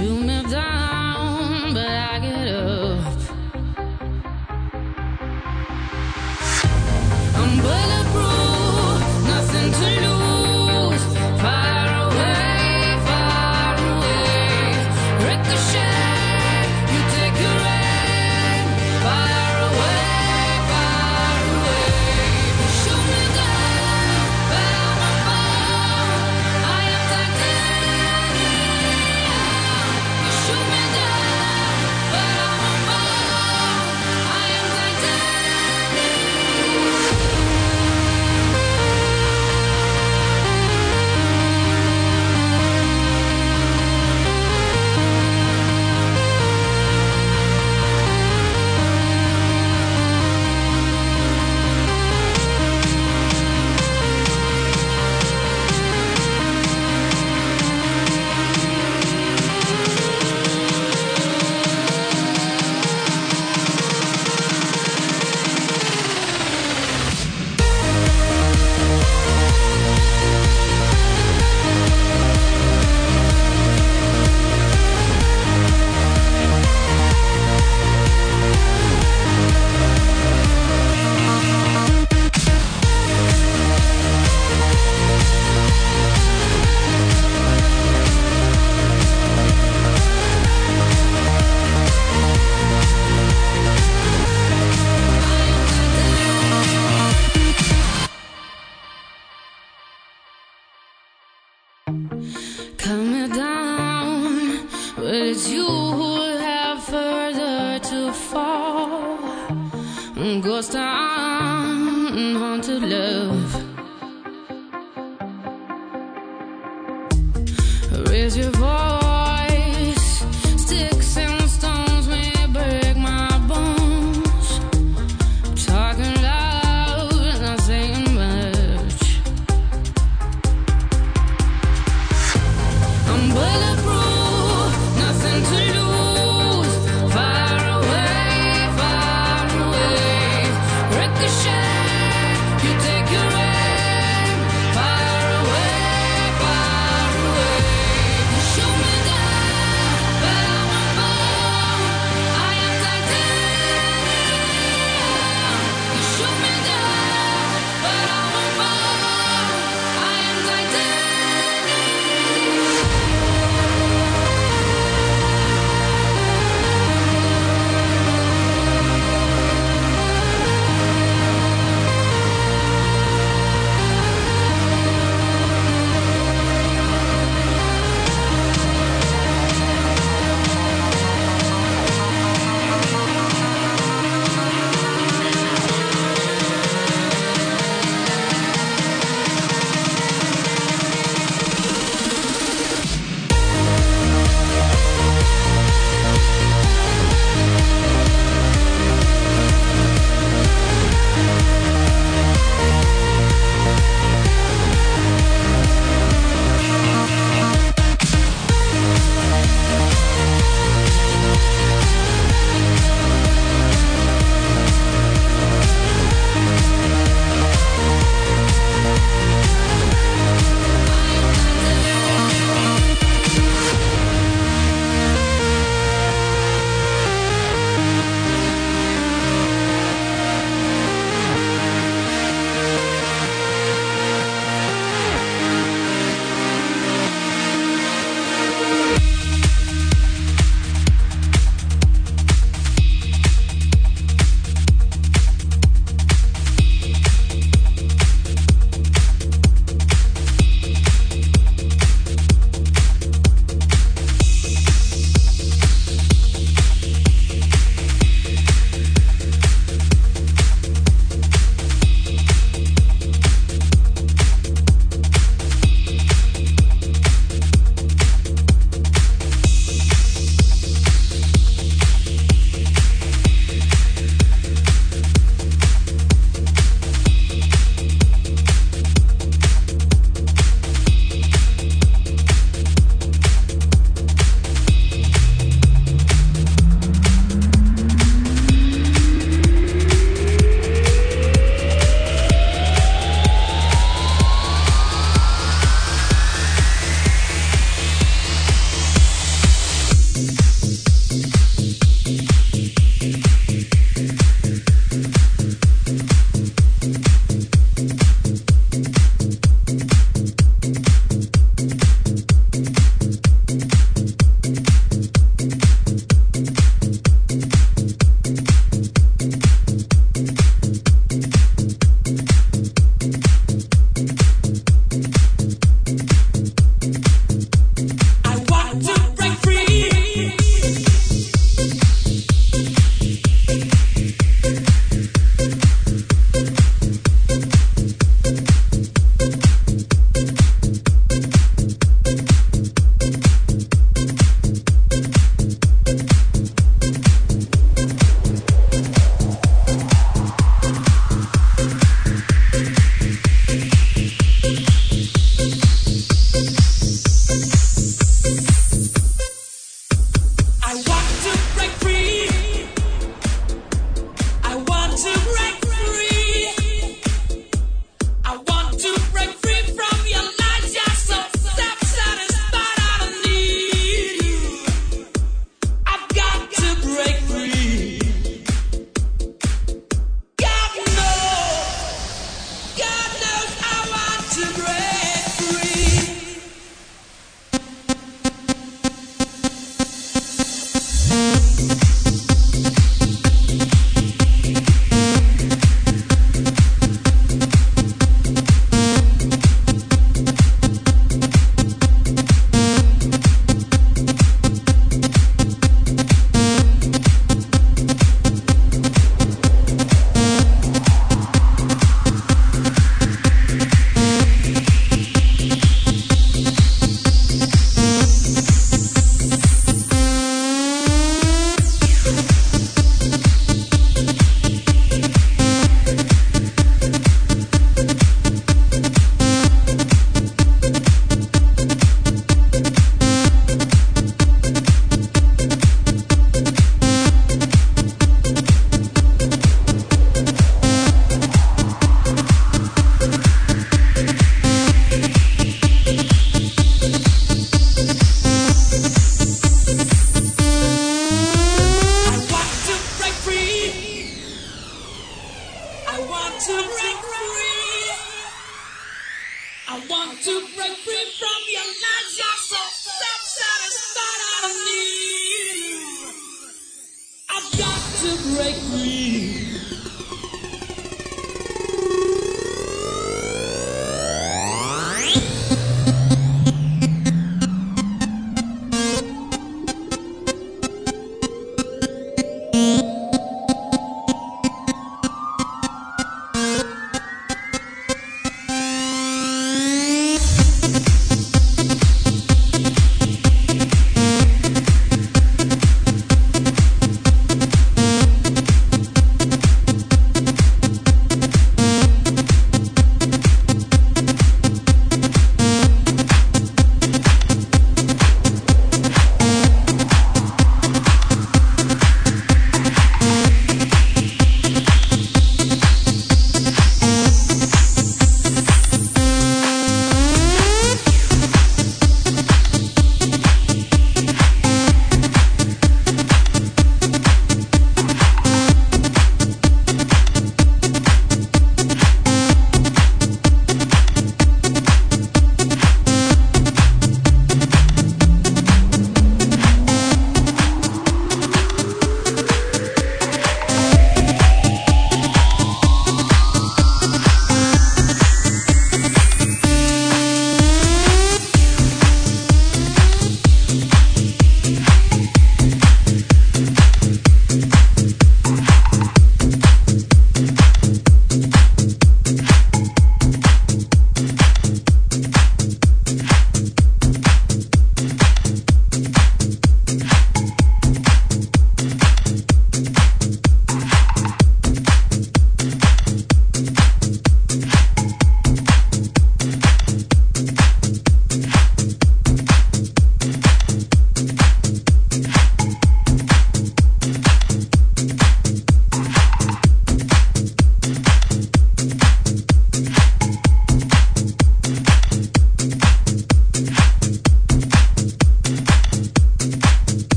you moved on. coming down, but it's you who have further to fall. Ghost, i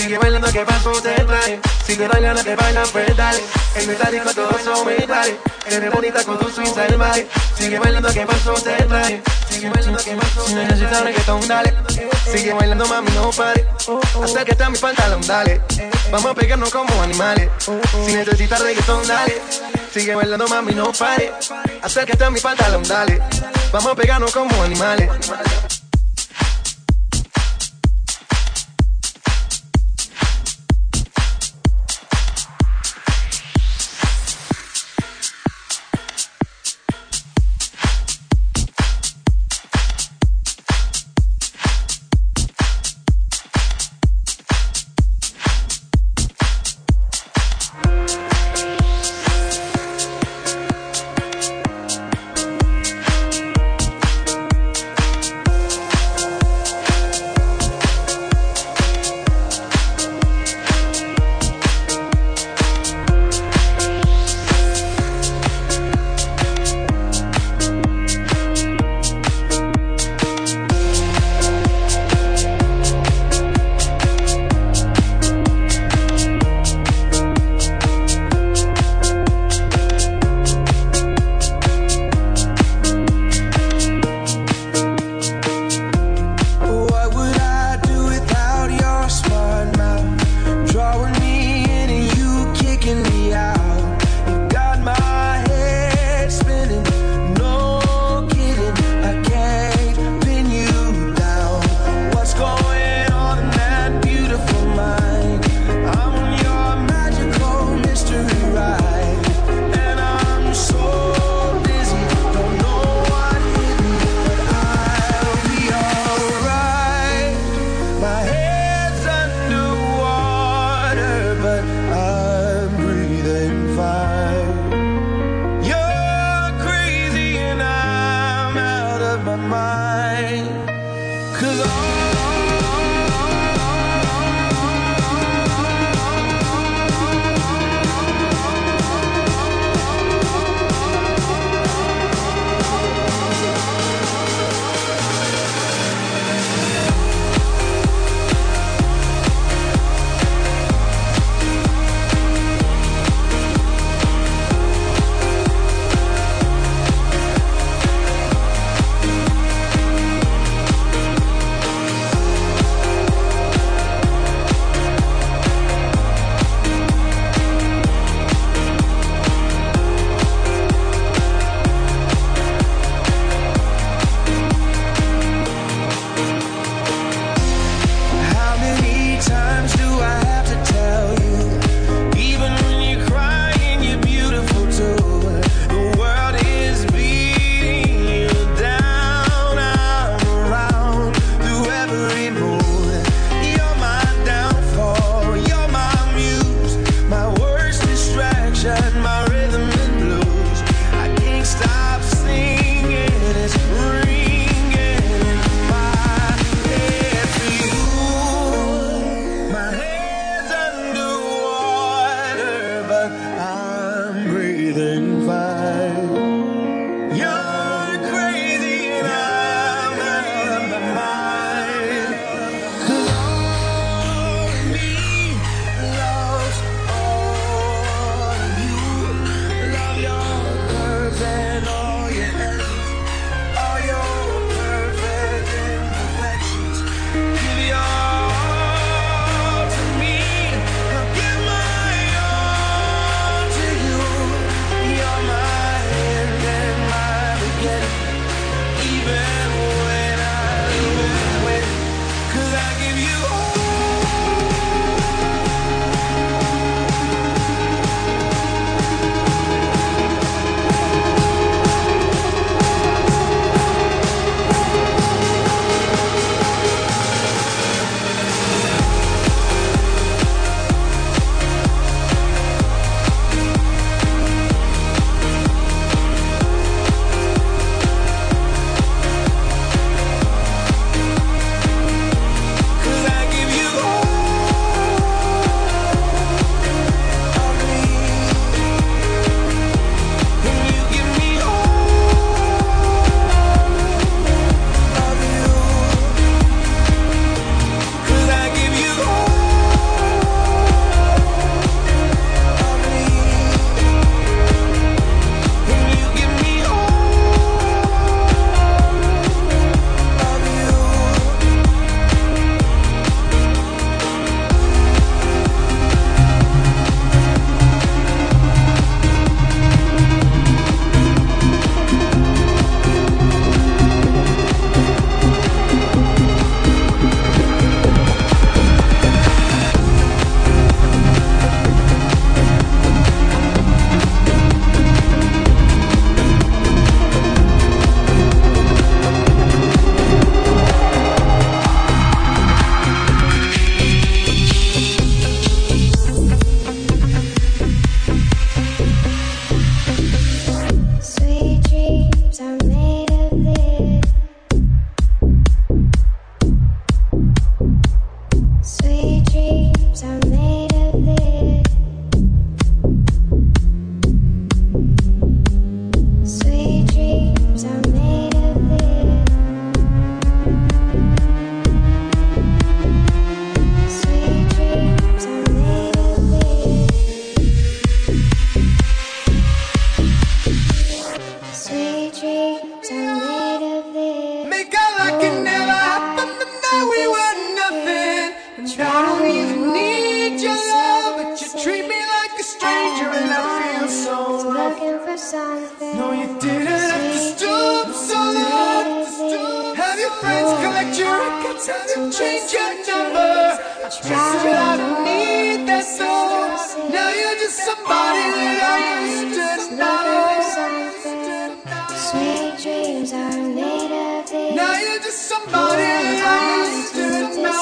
Sigue bailando que paso te trae. Sigue bailando que bailan pues dale. En metálico todo eso me trae Eres bonita con tu suiza el mare Sigue bailando que paso te trae. Sigue bailando que paso te trae. Si necesitas reggaetón dale. Sigue bailando mami no pare. Acércate a mi pantalón dale. Vamos a pegarnos como animales. Si necesitas reggaetón dale. Sigue bailando mami no pare. Acércate a mi pantalón dale. Vamos a pegarnos como animales. Them change your number. I trust but I don't need that soul. Now you're just somebody that I used to know. Sweet dreams are made of these. Now you're just somebody I used to know.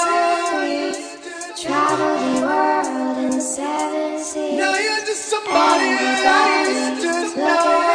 Travel the world in seven seas. Now you're just somebody I used to know.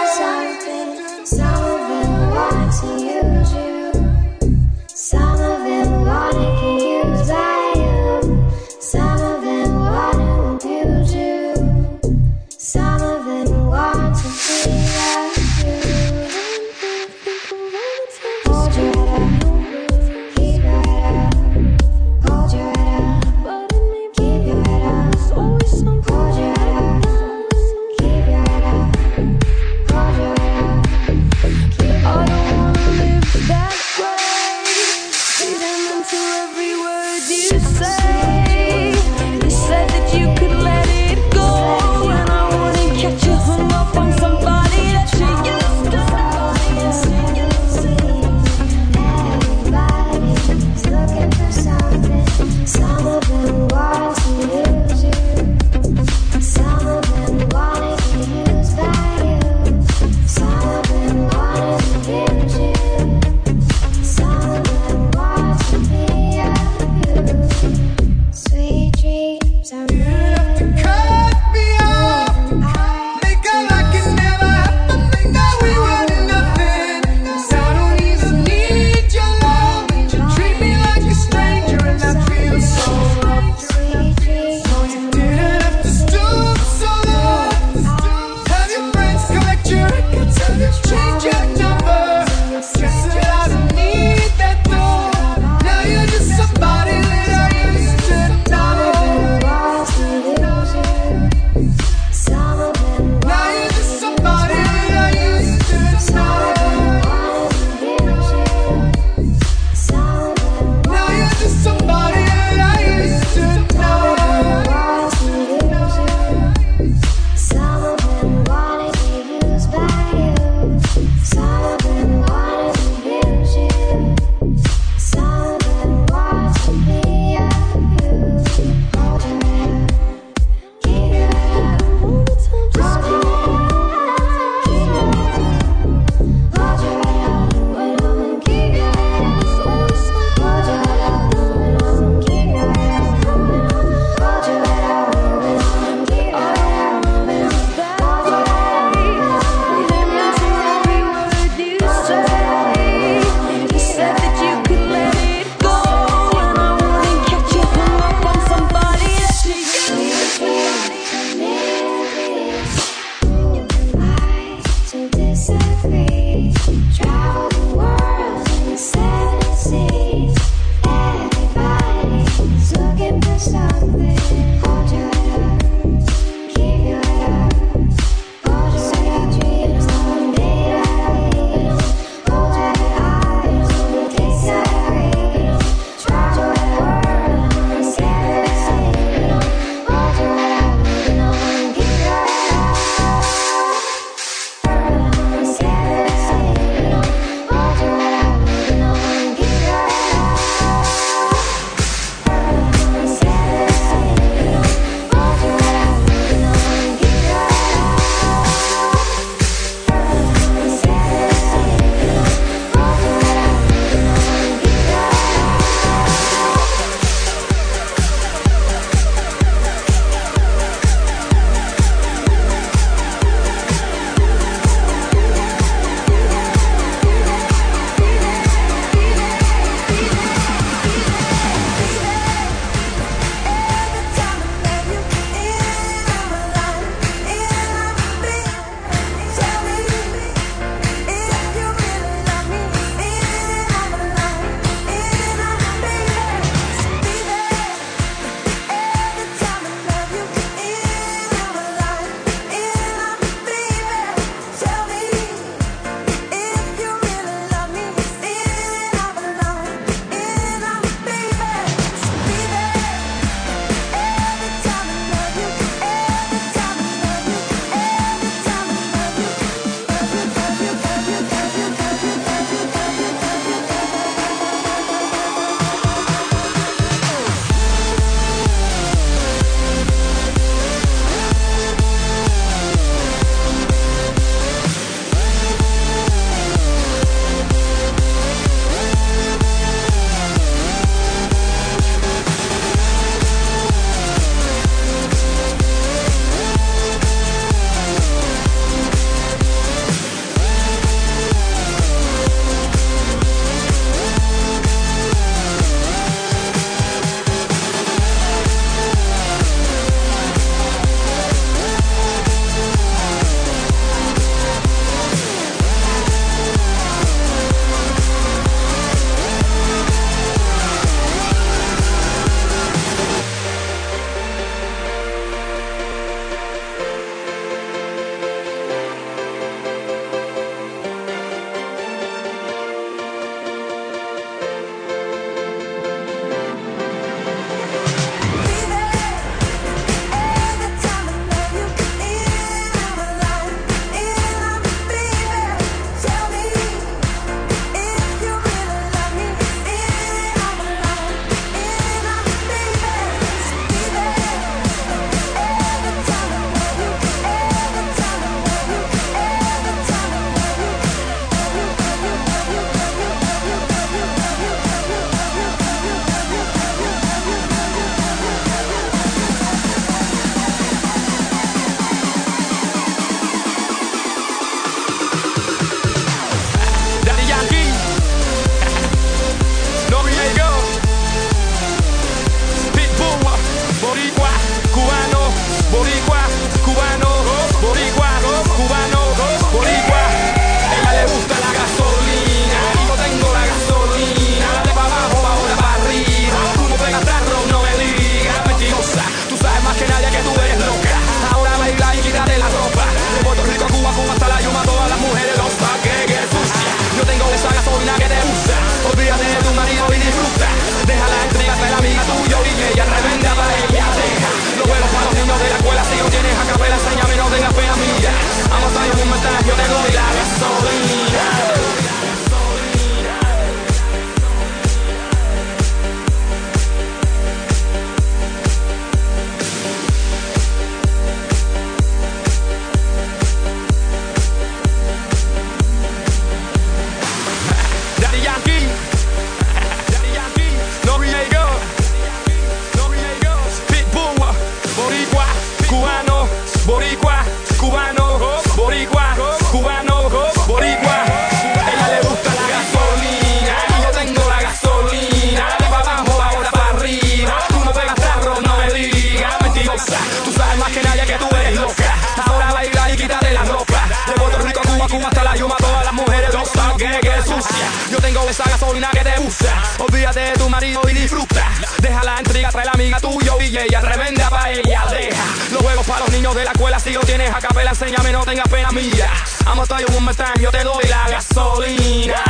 Niños de la escuela. Si lo tienes a capela, enséñame, no tengas pena mía. Amo a un one yo te doy la gasolina.